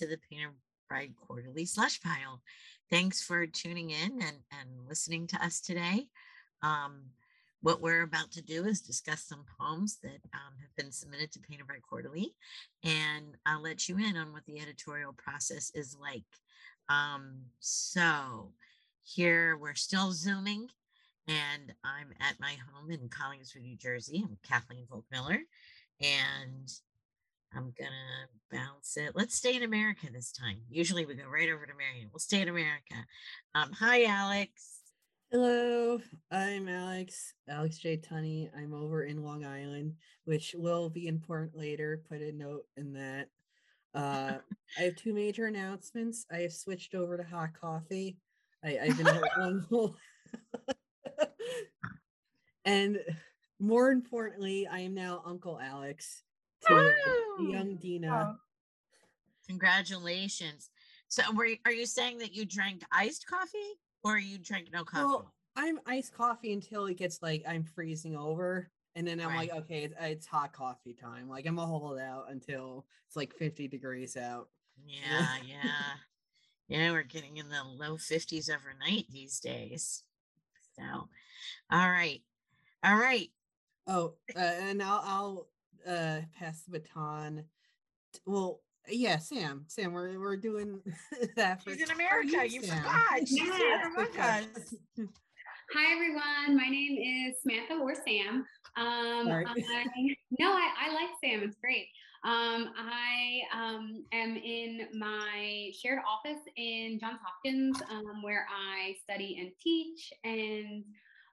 to the Painted Bride Quarterly Slush Pile. Thanks for tuning in and, and listening to us today. Um, what we're about to do is discuss some poems that um, have been submitted to Painted Bride Quarterly, and I'll let you in on what the editorial process is like. Um, so here we're still Zooming, and I'm at my home in Collingswood, New Jersey. I'm Kathleen Volk-Miller, and I'm gonna bounce it. Let's stay in America this time. Usually we go right over to Marion. We'll stay in America. Um, hi, Alex. Hello, I'm Alex, Alex J. Tunney. I'm over in Long Island, which will be important later. Put a note in that. Uh, I have two major announcements. I have switched over to hot coffee. I, I've been one whole and more importantly, I am now Uncle Alex to young Dina. Oh. Congratulations. So were you, are you saying that you drank iced coffee or you drank no coffee? Well, I'm iced coffee until it gets like I'm freezing over. And then I'm Right. like, okay, it's, it's hot coffee time. Like I'm gonna hold out until it's like 50 degrees out. yeah, yeah. Yeah, we're getting in the low 50s overnight these days. So, all right. All right. Oh, uh, and I'll I'll uh pass the baton. Well, yeah, Sam. Sam, we're we're doing that for She's in America. You Sam. forgot. She's Yeah. here among us. Hi everyone, my name is Samantha or Sam. Um, I, no, I, I like Sam. It's great. Um, I um, am in my shared office in Johns Hopkins, um, where I study and teach. And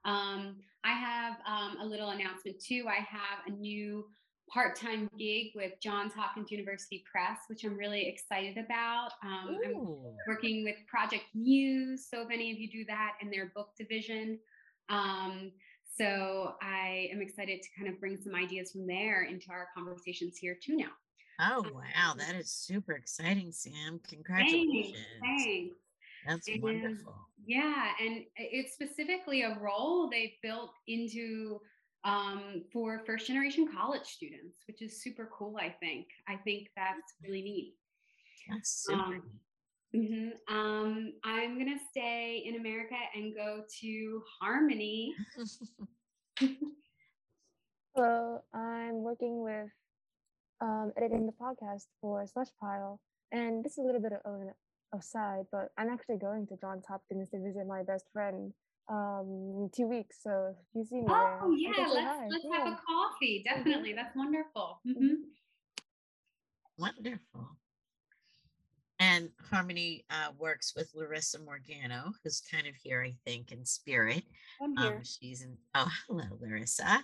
um, I have um, a little announcement too. I have a new part-time gig with Johns Hopkins University Press, which I'm really excited about. Um, I'm working with Project Muse. So if any of you do that in their book division, um, so I am excited to kind of bring some ideas from there into our conversations here too now. Oh, wow. That is super exciting, Sam. Congratulations. Thanks. Thanks. That's And wonderful. Yeah, and it's specifically a role they've built into um, for first generation college students, which is super cool. I think. I think that's really neat. That's super. um, Mhm. Um, I'm gonna stay in America and go to Harmony. Hello, I'm working with um, editing the podcast for Slush Pile, and this is a little bit of an aside, but I'm actually going to Johns Hopkins to visit my best friend um, two weeks. So if you see me Oh you yeah, let's hi. let's Yeah. have a coffee. Definitely, that's wonderful. Mhm. Wonderful. And Harmony uh, works with Larissa Morgano, who's kind of here, I think, in spirit. I'm here. Um, she's in. Oh, hello, Larissa.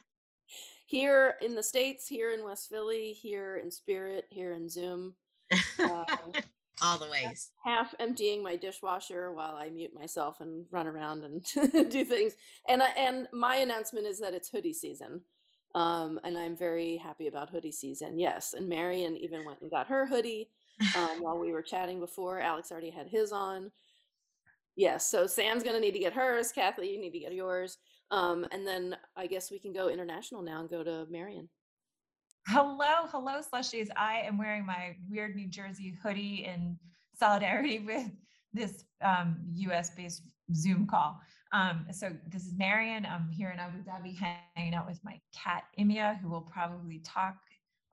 here in the States, here in West Philly, here in spirit, here in Zoom. Uh, All the ways. half emptying my dishwasher while I mute myself and run around and do things. And I, and my announcement is that it's hoodie season. Um, and I'm very happy about hoodie season. Yes, and Marion even went and got her hoodie um, while we were chatting before. Alex already had his on. Yes, so Sam's gonna need to get hers. Kathy, you need to get yours. Um, and then I guess we can go international now and go to Marion. Hello, hello, slushies. I am wearing my weird New Jersey hoodie in solidarity with this um, US based Zoom call. Um, so, this is Marion. I'm here in Abu Dhabi hanging out with my cat, Imia, who will probably talk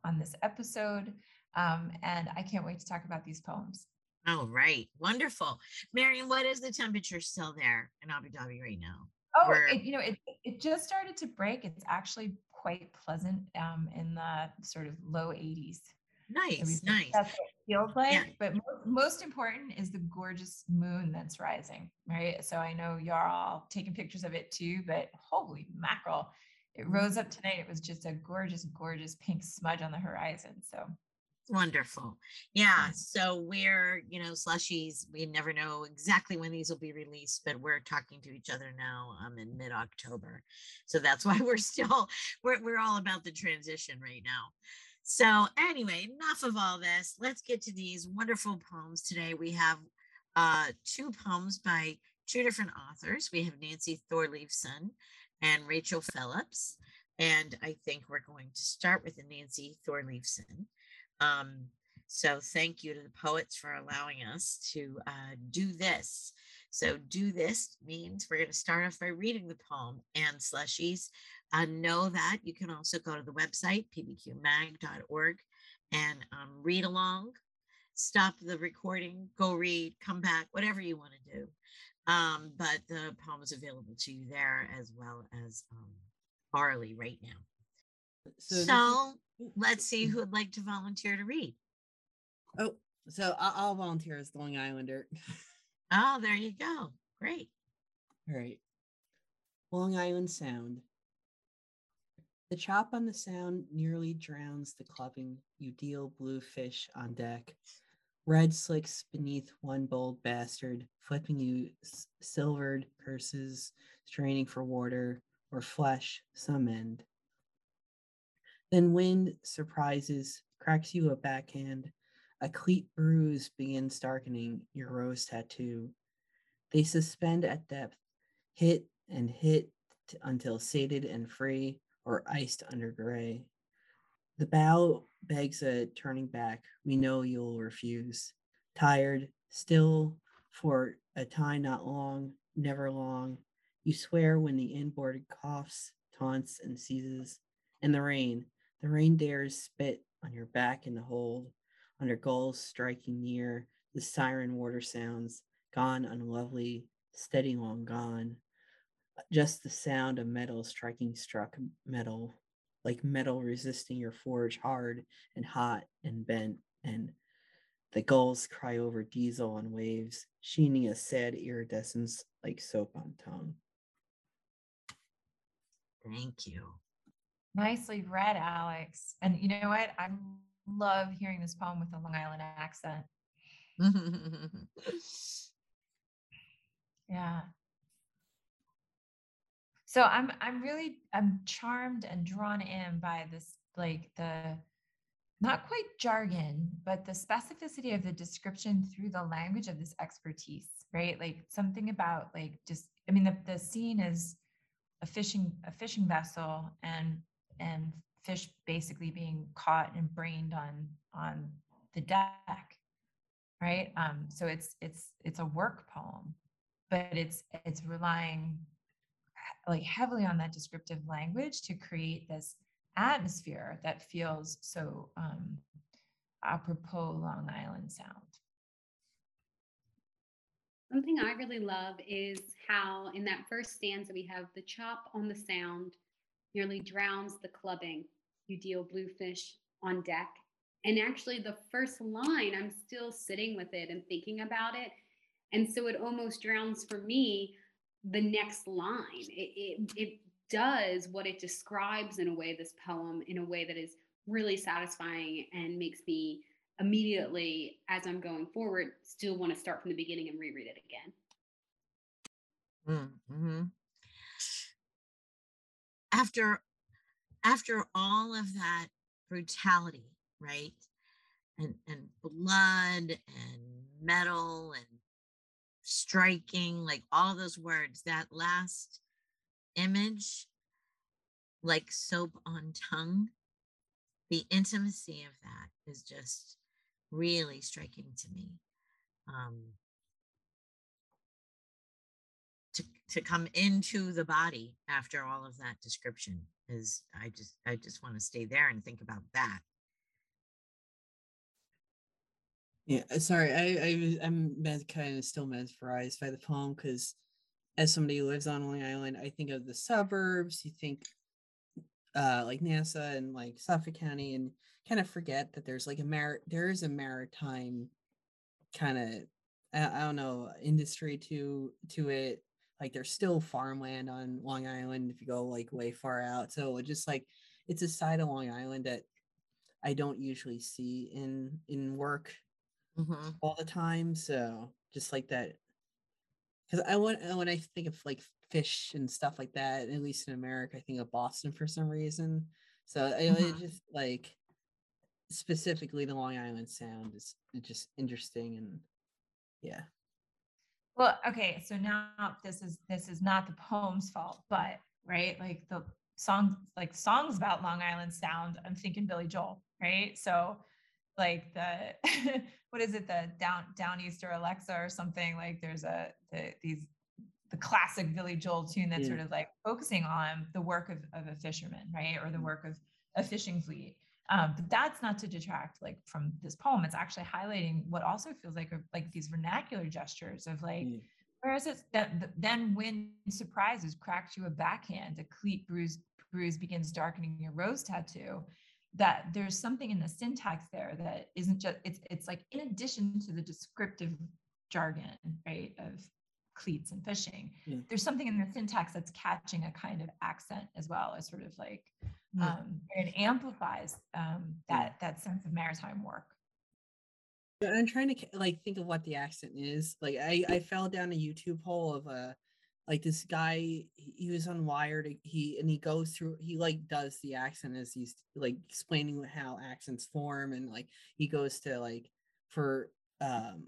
on this episode. Um, and I can't wait to talk about these poems. All right. Wonderful. Marion, what is the temperature still there in Abu Dhabi right now? Oh, it, you know, it, it just started to break. It's actually quite pleasant um, in the sort of low 80s. Nice, nice. That's what it feels like. Yeah. But mo- most important is the gorgeous moon that's rising, right? So I know you're all taking pictures of it too, but holy mackerel. It rose up tonight. It was just a gorgeous, gorgeous pink smudge on the horizon. So Wonderful. Yeah. So we're, you know, slushies, we never know exactly when these will be released, but we're talking to each other now um in mid-October. So that's why we're still we're we're all about the transition right now. So anyway, enough of all this. Let's get to these wonderful poems today. We have uh two poems by two different authors. We have Nancy Thorleifson and Rachel Phillips. And I think we're going to start with the Nancy Thorleifson. Um, So thank you to the poets for allowing us to uh, do this. So do this means we're going to start off by reading the poem and slushies. Uh, know that you can also go to the website, pbqmag.org, and um, read along. Stop the recording, go read, come back, whatever you want to do. Um, but the poem is available to you there as well as um, Barley right now. So, so is- let's see mm-hmm. who would like to volunteer to read. Oh, so I'll, I'll volunteer as the Long Islander. oh, there you go. Great. All right. Long Island Sound. The chop on the sound nearly drowns the clubbing you deal blue fish on deck. Red slicks beneath one bold bastard, flipping you s- silvered curses, straining for water or flesh, some end. Then wind surprises, cracks you a backhand. A cleat bruise begins darkening your rose tattoo. They suspend at depth, hit and hit until sated and free or iced under gray. The bow begs a turning back. We know you'll refuse. Tired, still for a time not long, never long. You swear when the inboard coughs, taunts, and seizes. And the rain, the rain dares spit on your back in the hold. Under gulls striking near, the siren water sounds, gone unlovely, steady long gone. Just the sound of metal striking struck metal like metal resisting your forge hard and hot and bent and the gulls cry over diesel on waves sheening a sad iridescence like soap on tongue thank you nicely read alex. And you know what? I love hearing this poem with a long island accent. Yeah. So i'm i'm really i'm charmed and drawn in by this like the not quite jargon but the specificity of the description through the language of this expertise right? Like something about like just i mean the, the scene is a fishing a fishing vessel and and fish basically being caught and brained on on the deck right um so it's it's it's a work poem but it's it's relying like heavily on that descriptive language to create this atmosphere that feels so um, apropos Long Island sound. Something I really love is how in that first stanza we have the chop on the sound nearly drowns the clubbing. You deal bluefish on deck. And actually, the first line, I'm still sitting with it and thinking about it. And so it almost drowns for me the next line. It, it, it does what it describes in a way, this poem, in a way that is really satisfying and makes me immediately, as I'm going forward, still want to start from the beginning and reread it again. Mm-hmm. After after all of that brutality, right? And and blood and metal and striking, like all those words, that last image, like soap on tongue, the intimacy of that is just really striking to me. Um, to, come into the body after all of that description is I just I just want to stay there and think about that. Yeah, uh, sorry, I, I I'm kind of still mesmerized by the poem because as somebody who lives on Long Island, I think of the suburbs. You think uh like Nassau and like Suffolk County, and kind of forget that there's like a mar there is a maritime kind of I, I don't know industry to to it. Like there's still farmland on Long Island if you go like way far out. So it just like it's a side of Long Island that I don't usually see in in work mm-hmm. all the time. So just like that, because I want when I think of like fish and stuff like that, at least in America, I think of Boston for some reason. So mm-hmm. it just like specifically the Long Island Sound is just interesting and yeah. Well, okay, so now this is this is not the poem's fault, but right, like the songs like songs about Long Island Sound, I'm thinking Billy Joel, right? So like the what is it the down downeaster alexa or something like there's a the, these the classic billy joel tune that's Yeah. sort of like focusing on the work of, of a fisherman right or the work of a fishing fleet um, but that's not to detract like from this poem it's actually highlighting what also feels like a, like these vernacular gestures of like Yeah. Whereas it's that th- then when surprises cracks you a backhand, a cleat bruise bruise begins darkening your rose tattoo. That there's something in the syntax there that isn't just it's it's like in addition to the descriptive jargon, right, of cleats and fishing, Yeah. there's something in the syntax that's catching a kind of accent as well as sort of like Yeah. um, it amplifies um, that that sense of maritime work. Yeah, I'm trying to like think of what the accent is. Like I I fell down a YouTube hole of a like this guy he he was on Wired he and he goes through he like does the accent as he's like explaining how accents form and like he goes to like for um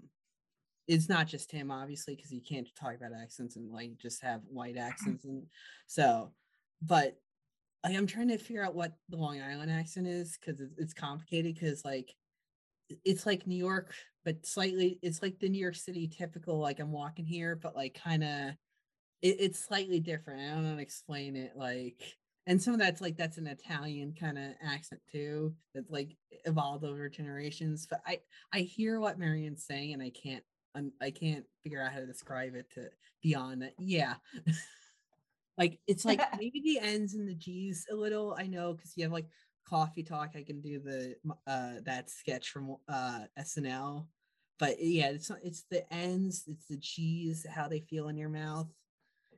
it's not just him obviously because you can't talk about accents and like just have white accents and so but like, I'm trying to figure out what the Long Island accent is because it's, it's complicated because like it's like New York, but slightly it's like the New York City typical, like I'm walking here, but like kind of it, it's slightly different. I don't know how to explain it. Like, and some of that's like that's an Italian kind of accent too, that's like evolved over generations. But I I hear what Marion's saying, and I can't un- I can't figure out how to describe it to beyond that. Yeah. like it's like maybe the ends and the G's a little. I know because you have like coffee talk. I can do the uh that sketch from uh SNL. But yeah, it's not, it's the ends, it's the G's, how they feel in your mouth,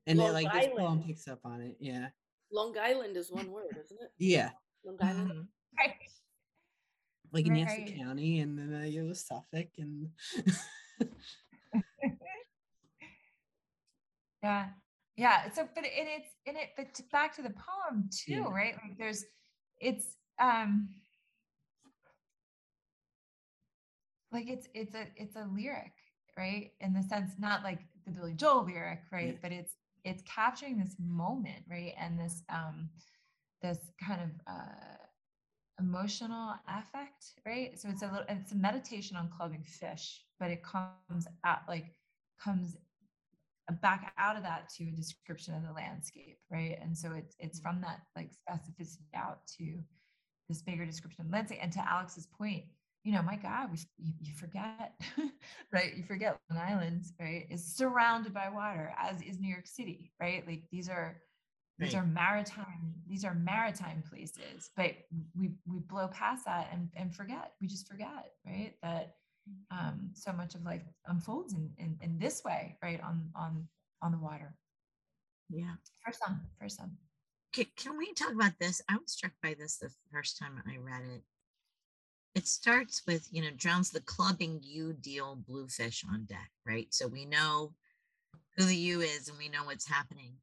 and then Long like this poem Island. picks up on it. Yeah, Long Island is one word, isn't it? yeah, Long Island. Right. like in Essex Right. County, and then uh, it was Suffolk, and Yeah. Yeah. So, but and it's in it, but back to the poem too, Yeah. right? Like there's, it's, um, like it's, it's a, it's a lyric, right? In the sense, not like the Billy Joel lyric, right? Yeah. But it's, it's capturing this moment, right? And this, um, this kind of, uh, emotional affect, right? So it's a little, it's a meditation on clubbing fish, but it comes out like, comes back out of that to a description of the landscape, right? And so it's it's from that like specificity out to this bigger description of landscape. And to Alex's point, you know, my God, we you, you forget, right? You forget Long Island, right, is surrounded by water, as is New York City, right? Like these are these Right. are maritime these are maritime places, but we we blow past that and and forget. We just forget, right? That um, so much of life unfolds in, in in this way, right on on on the water. Yeah. For some, for some. Can, can we talk about this? I was struck by this the first time I read it. It starts with, you know, drowns the clubbing you deal bluefish on deck, right? So we know who the you is and we know what's happening.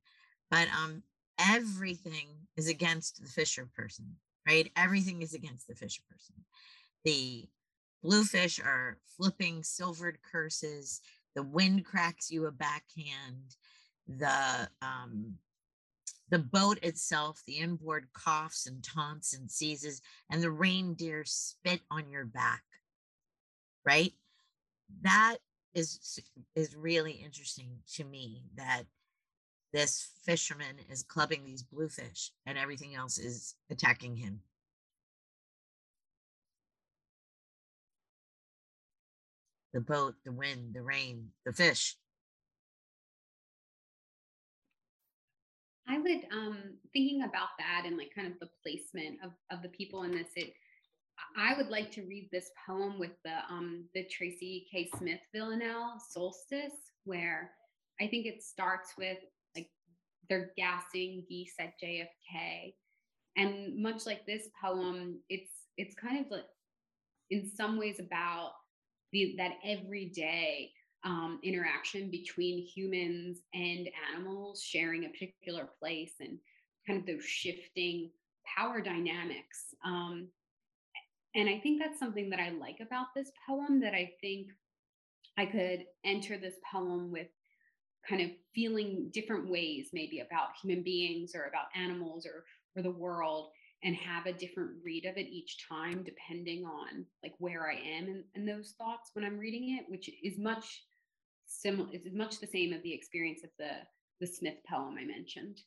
But um everything is against the fisher person, right? Everything is against the fisher person. The bluefish are flipping silvered curses. The wind cracks you a backhand. The um the boat itself, the inboard coughs and taunts and seizes, and the reindeer spit on your back. Right? That is is really interesting to me that this fisherman is clubbing these bluefish and everything else is attacking him. The boat, the wind, the rain, the fish. I would um thinking about that and like kind of the placement of of the people in this it I would like to read this poem with the um the Tracy K Smith Villanelle Solstice where I think it starts with like they're gassing geese at JFK and much like this poem it's it's kind of like in some ways about the that everyday um, interaction between humans and animals sharing a particular place and kind of those shifting power dynamics. Um, and I think that's something that I like about this poem that I think I could enter this poem with kind of feeling different ways maybe about human beings or about animals or or the world and have a different read of it each time depending on like where i am and, in those thoughts when i'm reading it which is much similar is much the same of the experience of the the smith poem i mentioned.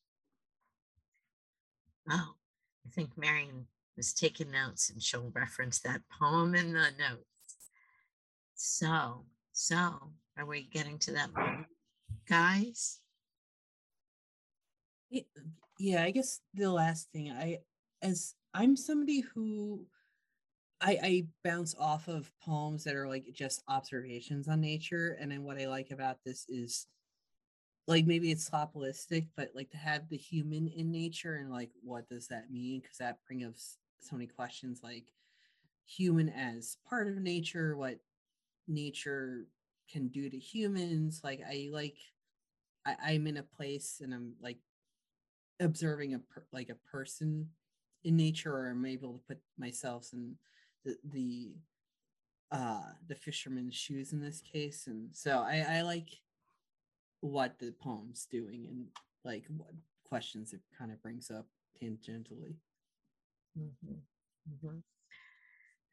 Oh i think marion was taking notes and she'll reference that poem in the notes. So so are we getting to that moment guys? Yeah i guess the last thing i as I'm somebody who I, I bounce off of poems that are like just observations on nature. And then what I like about this is like maybe it's slopolistic, but like to have the human in nature and like what does that mean? Because that brings up so many questions like human as part of nature, what nature can do to humans. Like I like I, I'm in a place and I'm like observing a per, like a person in nature or i'm able to put myself in the the uh the fisherman's shoes in this case and so i i like what the poem's doing and like what questions it kind of brings up tangentially mm-hmm. Mm-hmm.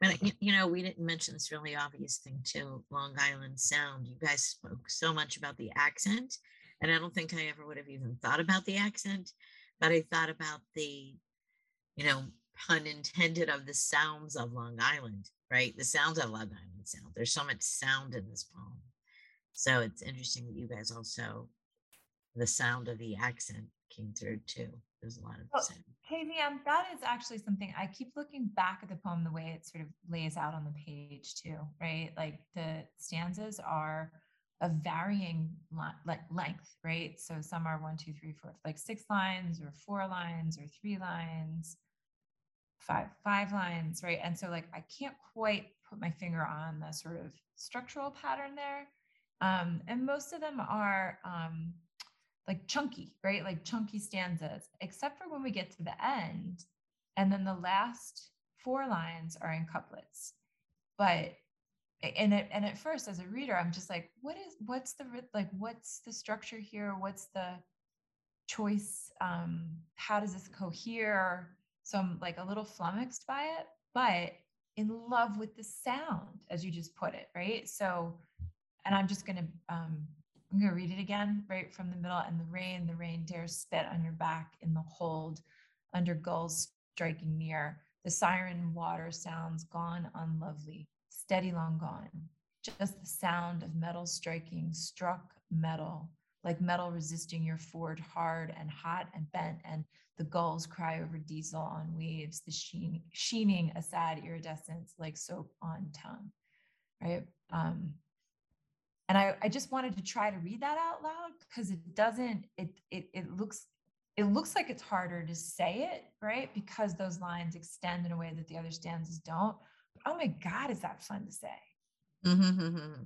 But you know, we didn't mention this really obvious thing too. Long Island Sound. You guys spoke so much about the accent, and I don't think I ever would have even thought about the accent, but I thought about the you know, pun intended of the sounds of Long Island, right? The sounds of Long Island sound. There's so much sound in this poem. So it's interesting that you guys also, the sound of the accent came through too. There's a lot of well, sound. Hey, Liam, that is actually something I keep looking back at the poem the way it sort of lays out on the page too, right? Like the stanzas are of varying like length, right? So some are one, two, three, four, like six lines or four lines or three lines, five, five lines, right? And so like I can't quite put my finger on the sort of structural pattern there. Um, and most of them are um, like chunky, right? Like chunky stanzas, except for when we get to the end. And then the last four lines are in couplets. But and it, and at first as a reader i'm just like what is what's the like what's the structure here what's the choice um how does this cohere so i'm like a little flummoxed by it but in love with the sound as you just put it right so and i'm just to um i'm to read it again right from the middle and the rain the rain dares spit on your back in the hold under gulls striking near the siren water sounds gone unlovely steady long gone. Just the sound of metal striking struck metal, like metal resisting your ford hard and hot and bent, and the gulls cry over diesel on waves, the sheen, sheening a sad iridescence like soap on tongue, right? Um, and I, I just wanted to try to read that out loud because it doesn't, it, it, it looks it looks like it's harder to say it, right? Because those lines extend in a way that the other stanzas don't oh my God, is that fun to say? Mm-hmm.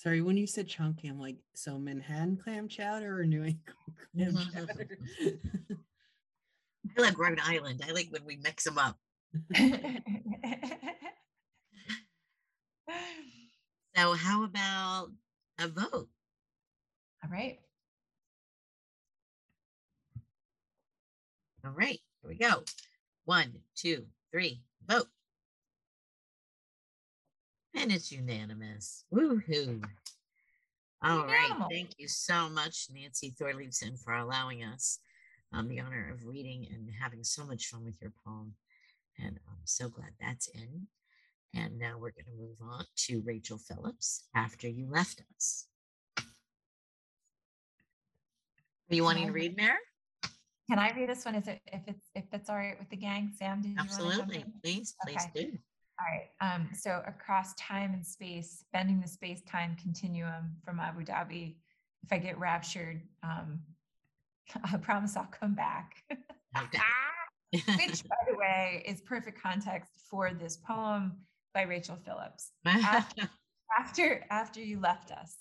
Sorry, when you said chunky, I'm like, so Manhattan clam chowder or New England clam mm-hmm. chowder? I like Rhode Island. I like when we mix them up. so, how about a vote? All right. All right, here we go. One, two, three, vote. And it's unanimous. Woohoo. All right. Thank you so much, Nancy Thorleifson, for allowing us um, the honor of reading and having so much fun with your poem. And I'm so glad that's in. And now we're going to move on to Rachel Phillips after you left us. Are you wanting to read, Mare? Can I read this one? Is it if it's if it's all right with the gang? Sam, Absolutely. Please, please okay. do. All right. Um, so across time and space, bending the space-time continuum from Abu Dhabi. If I get raptured, um, I promise I'll come back. Which, by the way, is perfect context for this poem by Rachel Phillips. After, after, after you left us,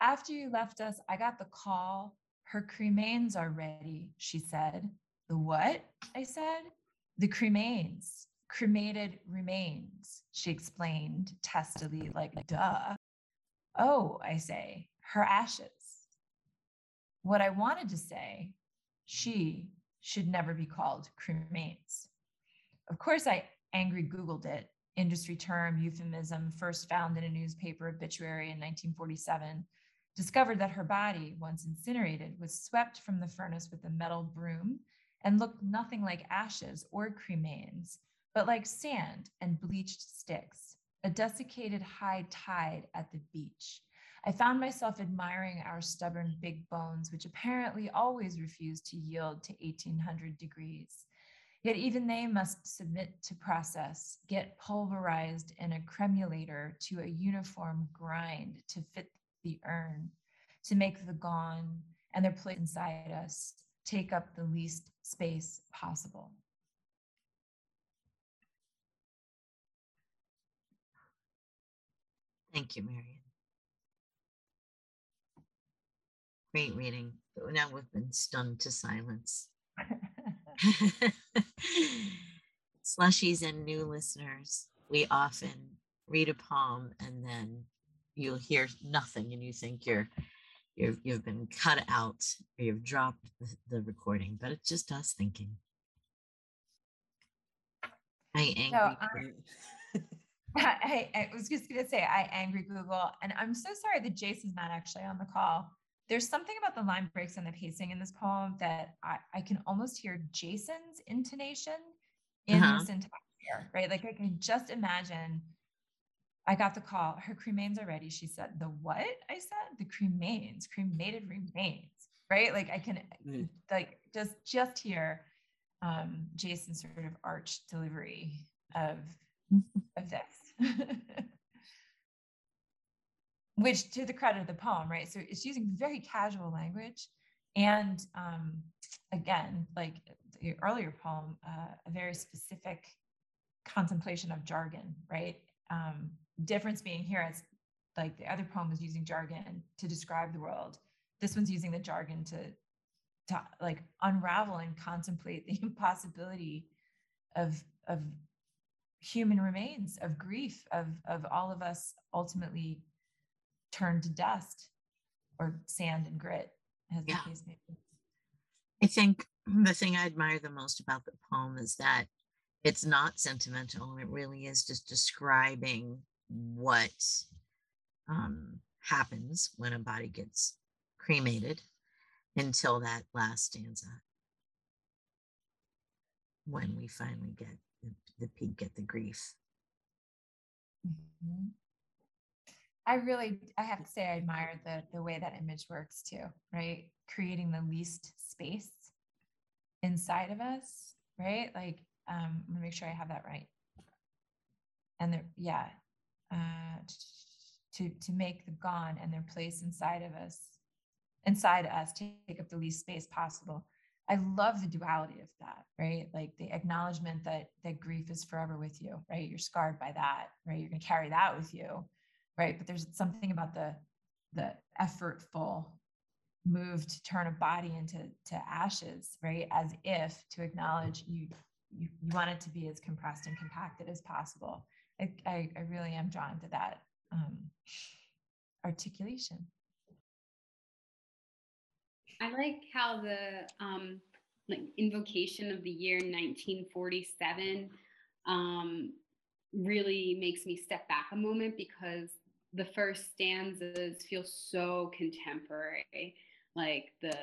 after you left us, I got the call her cremains are ready, she said. The what? I said. The cremains, cremated remains, she explained testily, like, duh. Oh, I say, her ashes. What I wanted to say, she should never be called cremains. Of course, I angry Googled it. Industry term, euphemism, first found in a newspaper obituary in 1947, discovered that her body, once incinerated, was swept from the furnace with a metal broom and looked nothing like ashes or cremains, but like sand and bleached sticks, a desiccated high tide at the beach. I found myself admiring our stubborn big bones, which apparently always refuse to yield to 1800 degrees. Yet even they must submit to process, get pulverized in a cremulator to a uniform grind to fit the urn, to make the gone and their place inside us take up the least space possible. Thank you, Marion. Great reading. Now we've been stunned to silence. Slushies and new listeners, we often read a poem and then you'll hear nothing and you think you're you've, you've been cut out or you've dropped the, the recording, but it's just us thinking. I angry. So, I, I, was just going to say, I angry Google, and I'm so sorry that Jason's not actually on the call. There's something about the line breaks and the pacing in this poem that I, I can almost hear Jason's intonation in uh-huh. this entire right? Like I can just imagine I got the call. Her cremains are ready. She said, The what? I said, The cremains, cremated remains, right? Like I can mm. like just just hear um Jason's sort of arch delivery of of this. Which to the credit of the poem, right? So it's using very casual language. And um, again, like the earlier poem, uh, a very specific contemplation of jargon, right? Um, difference being here is like the other poem was using jargon to describe the world. This one's using the jargon to, to like unravel and contemplate the impossibility of of human remains, of grief, of of all of us ultimately turned to dust or sand and grit, as yeah. the case may be. I think the thing I admire the most about the poem is that it's not sentimental. It really is just describing what um, happens when a body gets cremated until that last stanza when we finally get the, the peak at the grief mm-hmm. i really i have to say i admire the the way that image works too right creating the least space inside of us right like um i'm gonna make sure i have that right and the yeah uh, to to make the gone and their place inside of us, inside us, take up the least space possible. I love the duality of that, right? Like the acknowledgement that that grief is forever with you, right? You're scarred by that, right? You're gonna carry that with you, right? But there's something about the the effortful move to turn a body into to ashes, right? As if to acknowledge you you, you want it to be as compressed and compacted as possible. I, I, I really am drawn to that um, articulation. I like how the um, like invocation of the year 1947 um, really makes me step back a moment because the first stanzas feel so contemporary, like the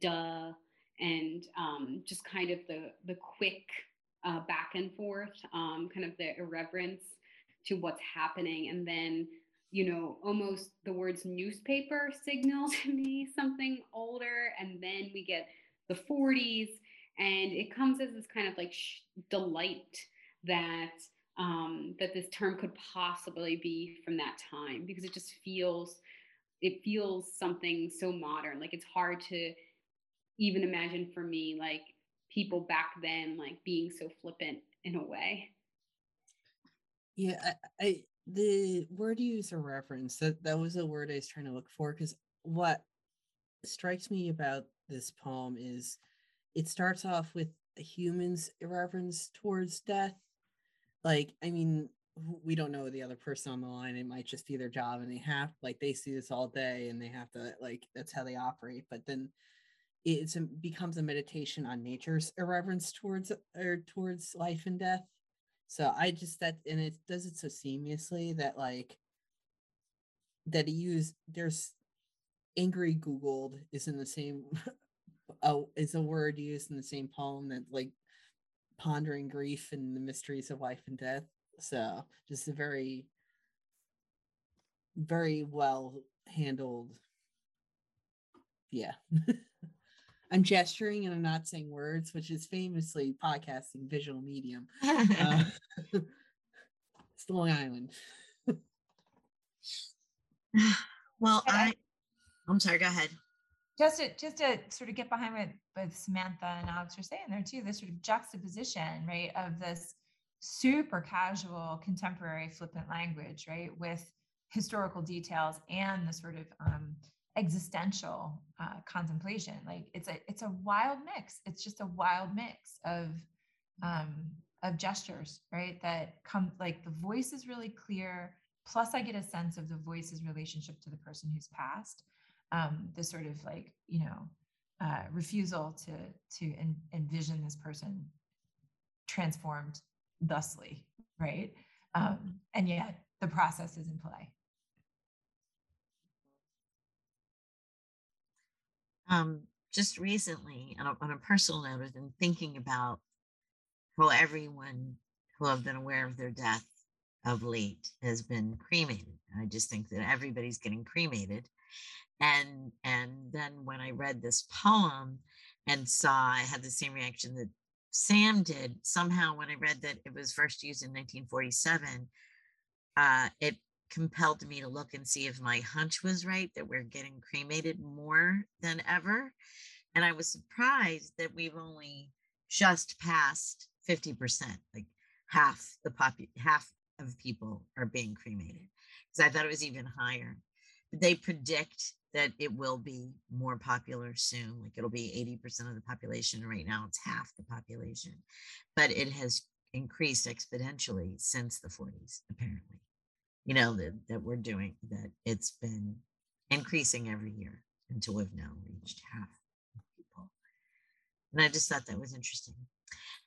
duh and um, just kind of the the quick uh, back and forth, um, kind of the irreverence to what's happening. And then, you know, almost the words newspaper signal to me something older. And then we get the 40s, and it comes as this kind of like sh- delight that um, that this term could possibly be from that time because it just feels it feels something so modern like it's hard to even imagine for me like people back then like being so flippant in a way. Yeah, I, I the word you use a reference that that was a word I was trying to look for because what strikes me about this poem is it starts off with a human's irreverence towards death. Like, I mean, we don't know the other person on the line. It might just be their job and they have like they see this all day and they have to like that's how they operate. But then it's a, becomes a meditation on nature's irreverence towards or towards life and death. So I just that and it does it so seamlessly that like that he used there's angry googled is in the same oh is a word used in the same poem that like pondering grief and the mysteries of life and death. So just a very very well handled yeah i'm gesturing and i'm not saying words which is famously podcasting visual medium uh, it's long island well, I, I'm sorry, go ahead. Just to, just to sort of get behind what both Samantha and Alex are saying there too, this sort of juxtaposition, right, of this super casual contemporary flippant language, right, with historical details and the sort of um, existential uh, contemplation. Like it's a it's a wild mix. It's just a wild mix of um, of gestures, right? That come like the voice is really clear plus i get a sense of the voice's relationship to the person who's passed um, the sort of like you know uh, refusal to to en- envision this person transformed thusly right um, and yet the process is in play um, just recently on a, on a personal note i've been thinking about how everyone who have been aware of their death of late has been cremated. I just think that everybody's getting cremated. And and then when I read this poem and saw I had the same reaction that Sam did, somehow when I read that it was first used in 1947, uh, it compelled me to look and see if my hunch was right that we're getting cremated more than ever. And I was surprised that we've only just passed 50%, like half the pop half of people are being cremated because I thought it was even higher. But they predict that it will be more popular soon. Like it'll be 80% of the population. Right now, it's half the population, but it has increased exponentially since the 40s, apparently. You know, that, that we're doing that it's been increasing every year until we've now reached half people. And I just thought that was interesting.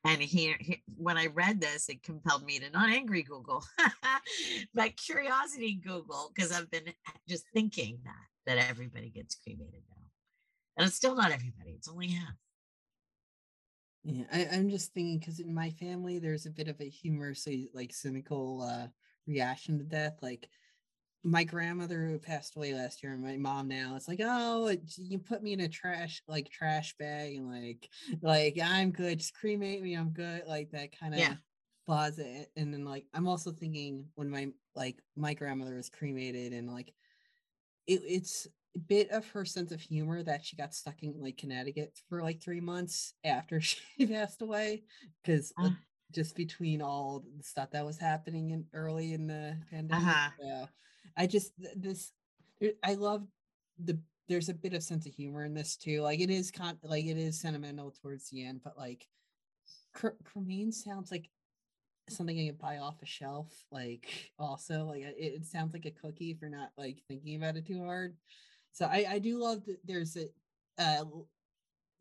And here, when I read this, it compelled me to not angry Google, but curiosity Google, because I've been just thinking that that everybody gets cremated now, and it's still not everybody; it's only half. Yeah, I, I'm just thinking because in my family, there's a bit of a humorously like cynical uh, reaction to death. Like my grandmother who passed away last year and my mom now it's like oh you put me in a trash like trash bag and like like i'm good just cremate me i'm good like that kind of yeah. it and then like i'm also thinking when my like my grandmother was cremated and like it, it's a bit of her sense of humor that she got stuck in like connecticut for like three months after she passed away because uh. Just between all the stuff that was happening in early in the pandemic uh-huh. yeah I just this I love the there's a bit of sense of humor in this too. Like it is con like it is sentimental towards the end, but like cremain sounds like something I can buy off a shelf. Like also like it, it sounds like a cookie if you're not like thinking about it too hard. So I I do love that there's a uh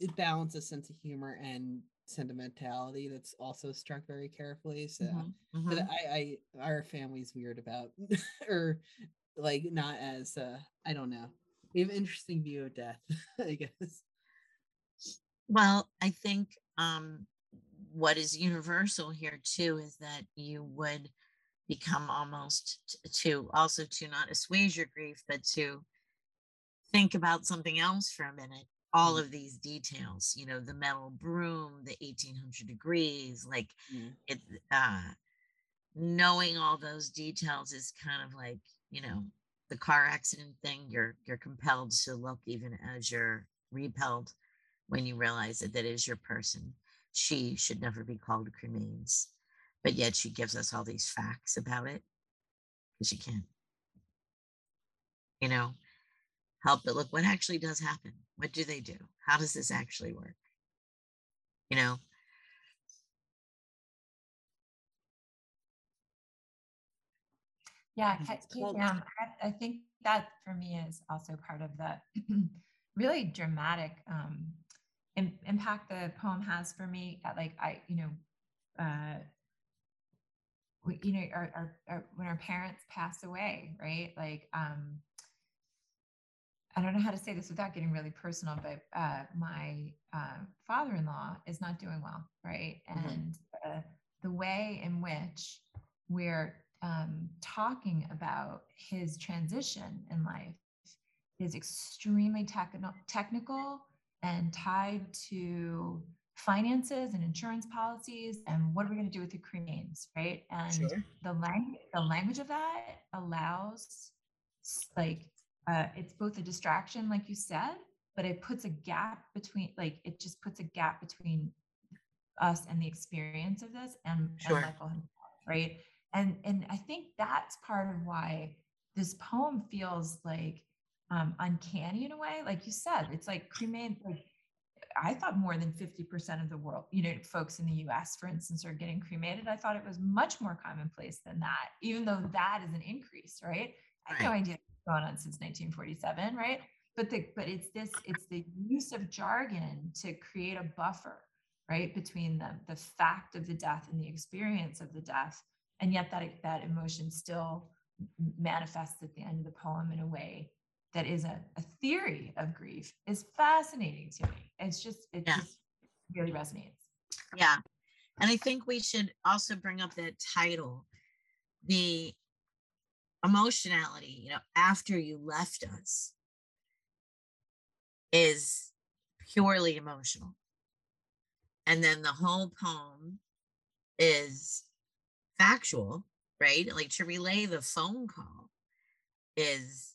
it balances sense of humor and sentimentality that's also struck very carefully. So, mm-hmm, mm-hmm. but I, I, our family's weird about, or like not as, uh, I don't know. We have interesting view of death, I guess. Well, I think um, what is universal here too is that you would become almost to also to not assuage your grief, but to think about something else for a minute all mm. of these details you know the metal broom the 1800 degrees like mm. it uh knowing all those details is kind of like you know the car accident thing you're you're compelled to look even as you're repelled when you realize that that is your person she should never be called cremains but yet she gives us all these facts about it because she can't you know help but look what actually does happen what do they do how does this actually work you know yeah I, yeah I, I think that for me is also part of the really dramatic um, impact the poem has for me. Like I, you know, uh, we, you know, our, our, our when our parents pass away, right? Like, um, I don't know how to say this without getting really personal, but uh, my uh, father-in-law is not doing well, right? Mhm. And uh, the way in which we're um, talking about his transition in life is extremely technical, technical and tied to finances and insurance policies and what are we going to do with the cremains, right? And Sure. the language, the language of that allows like uh, it's both a distraction, like you said, but it puts a gap between, like it just puts a gap between us and the experience of this and, Sure. and Michael himself, right? And and I think that's part of why this poem feels like um, uncanny in a way. Like you said, it's like cremate. Like I thought more than fifty percent of the world, you know, folks in the U.S., for instance, are getting cremated. I thought it was much more commonplace than that, even though that is an increase, right? I had no idea going on since 1947, right? But the but it's this it's the use of jargon to create a buffer, right, between the the fact of the death and the experience of the death, and yet that that emotion still manifests at the end of the poem in a way that is a, a theory of grief is fascinating to me. It's just it Yeah. just really resonates. Yeah. And I think we should also bring up that title, the emotionality, you know, after you left us is purely emotional. And then the whole poem is factual, right? Like to relay the phone call is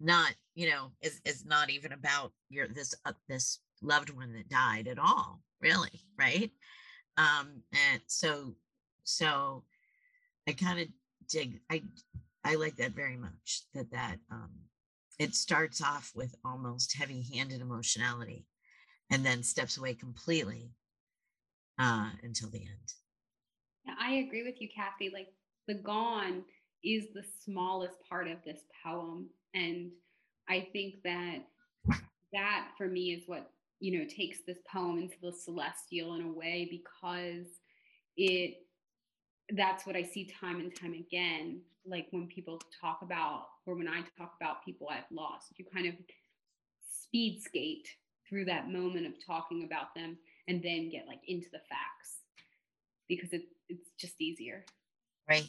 not, you know, is is not even about your this uh, this loved one that died at all, really, right? um and so so i kind of dig i i like that very much that that um it starts off with almost heavy-handed emotionality and then steps away completely uh until the end Yeah, I agree with you, Kathy. Like the gone is the smallest part of this poem. And I think that that for me is what, you know, takes this poem into the celestial in a way because it that's what I see time and time again. Like when people talk about, or when I talk about people I've lost, you kind of speed skate through that moment of talking about them and then get like into the facts because it, it's just easier. right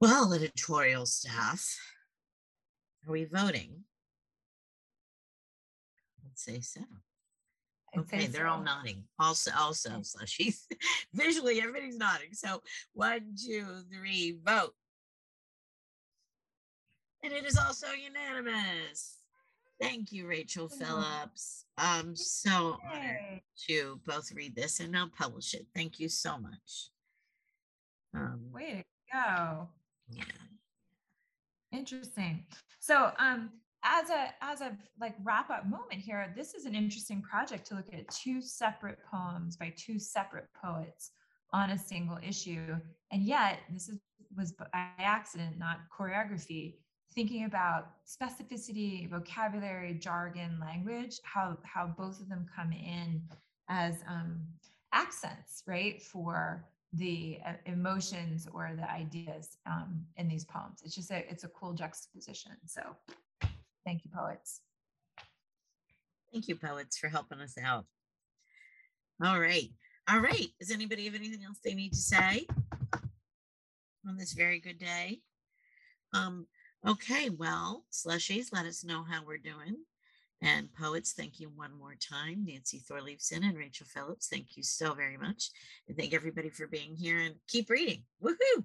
well editorial staff are we voting let's say so Okay, they're all nodding. Also, also, slushies. Visually, everybody's nodding. So one, two, three, vote. And it is also unanimous. Thank you, Rachel. Phillips. I'm so honored to both read this and now publish it. Thank you so much. Um, Way to go. yeah. Interesting. So, um, as a as a like wrap up moment here, this is an interesting project to look at two separate poems by two separate poets on a single issue, and yet this is was by accident, not choreography. Thinking about specificity, vocabulary, jargon, language, how how both of them come in as um, accents, right, for the uh, emotions or the ideas um, in these poems. It's just a it's a cool juxtaposition. So thank you, poets. Thank you, poets, for helping us out. All right. All right. Does anybody have anything else they need to say on this very good day? Um, okay, well, slushies, let us know how we're doing. And poets, thank you one more time. Nancy Thorleifson and Rachel Phillips, thank you so very much. And thank everybody for being here and keep reading. Woohoo!